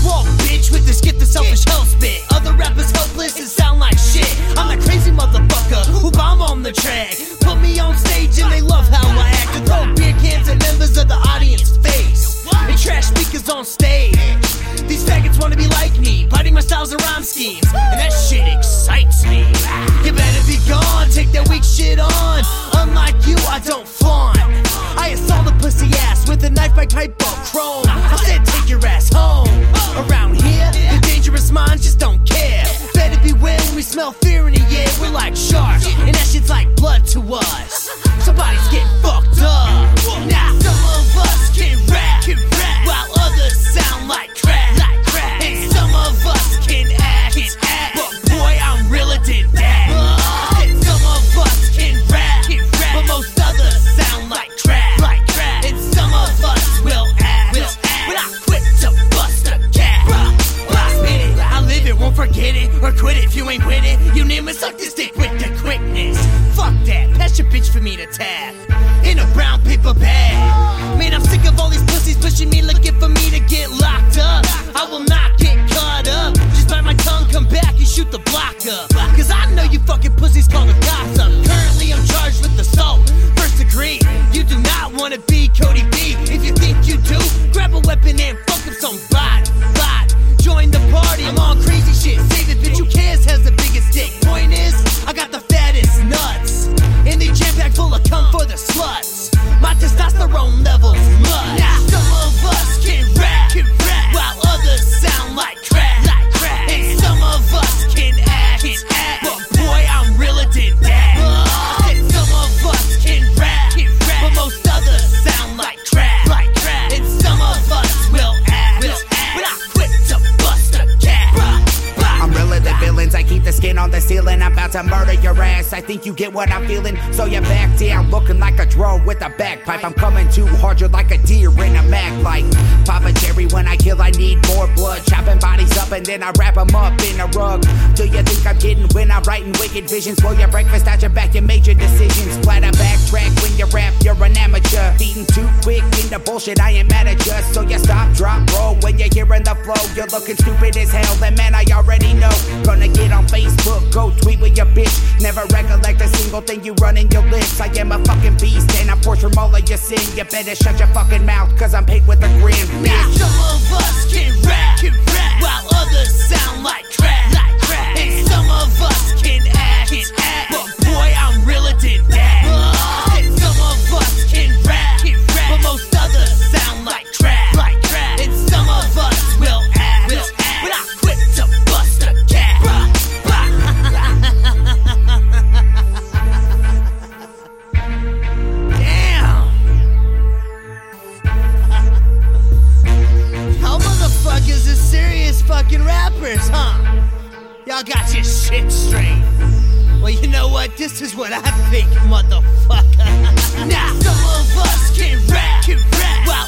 The wall, bitch, with this gift of selfish hell spit. Other rappers helpless and sound like shit. I'm that crazy motherfucker who bomb on the track. Put me on stage and they love how I act. And throw beer cans at members of the audience face. And trash speakers on stage. These faggots wanna be like me, biting my styles and rhyme schemes. And that shit excites me. You better be gone, take that weak shit on. Unlike you, I don't forget it, or quit it if you ain't with it. You it, suck this dick with the quickness. Fuck that, that's your bitch for me to tap. In a brown paper bag. Man, I'm sick of all these pussies pushing me, looking for me to get locked up. I will not get caught up. Just bite my tongue, come back and shoot the block up. Cause I know you fucking pussies call the gossip. Currently, I'm charged with assault. First degree, you do not wanna be Cody B. If you think you do, grab a weapon and fuck up somebody. Bot. Join the party, I'm on crazy shit. It, bitch, who cares about to murder your ass. I think you get what I'm feeling. So you're back down, looking like a drone with a bagpipe. I'm coming too hard, you're like a deer in a mag light. Papa Jerry, when I kill, I need more blood. Chopping bodies up and then I wrap them up in a rug. Do you think I'm kidding when I'm writing wicked visions? For your breakfast out your back, you made your decisions. Splatter backtrack when you rap, you're an amateur. Feeding too quick bullshit, I ain't mad at you. So you stop, drop, roll when you're hearing the flow. You're looking stupid as hell, and man, I already know. Gonna get on Facebook, go tweet with your bitch. Never recollect a single thing you run in your lips. I am a fucking beast, and forced from all of your sin. You better shut your fucking mouth, cause I'm paid with a grin, bitch. shit straight. Well, you know what? This is what I think, motherfucker. now, some of us can rap, can rap.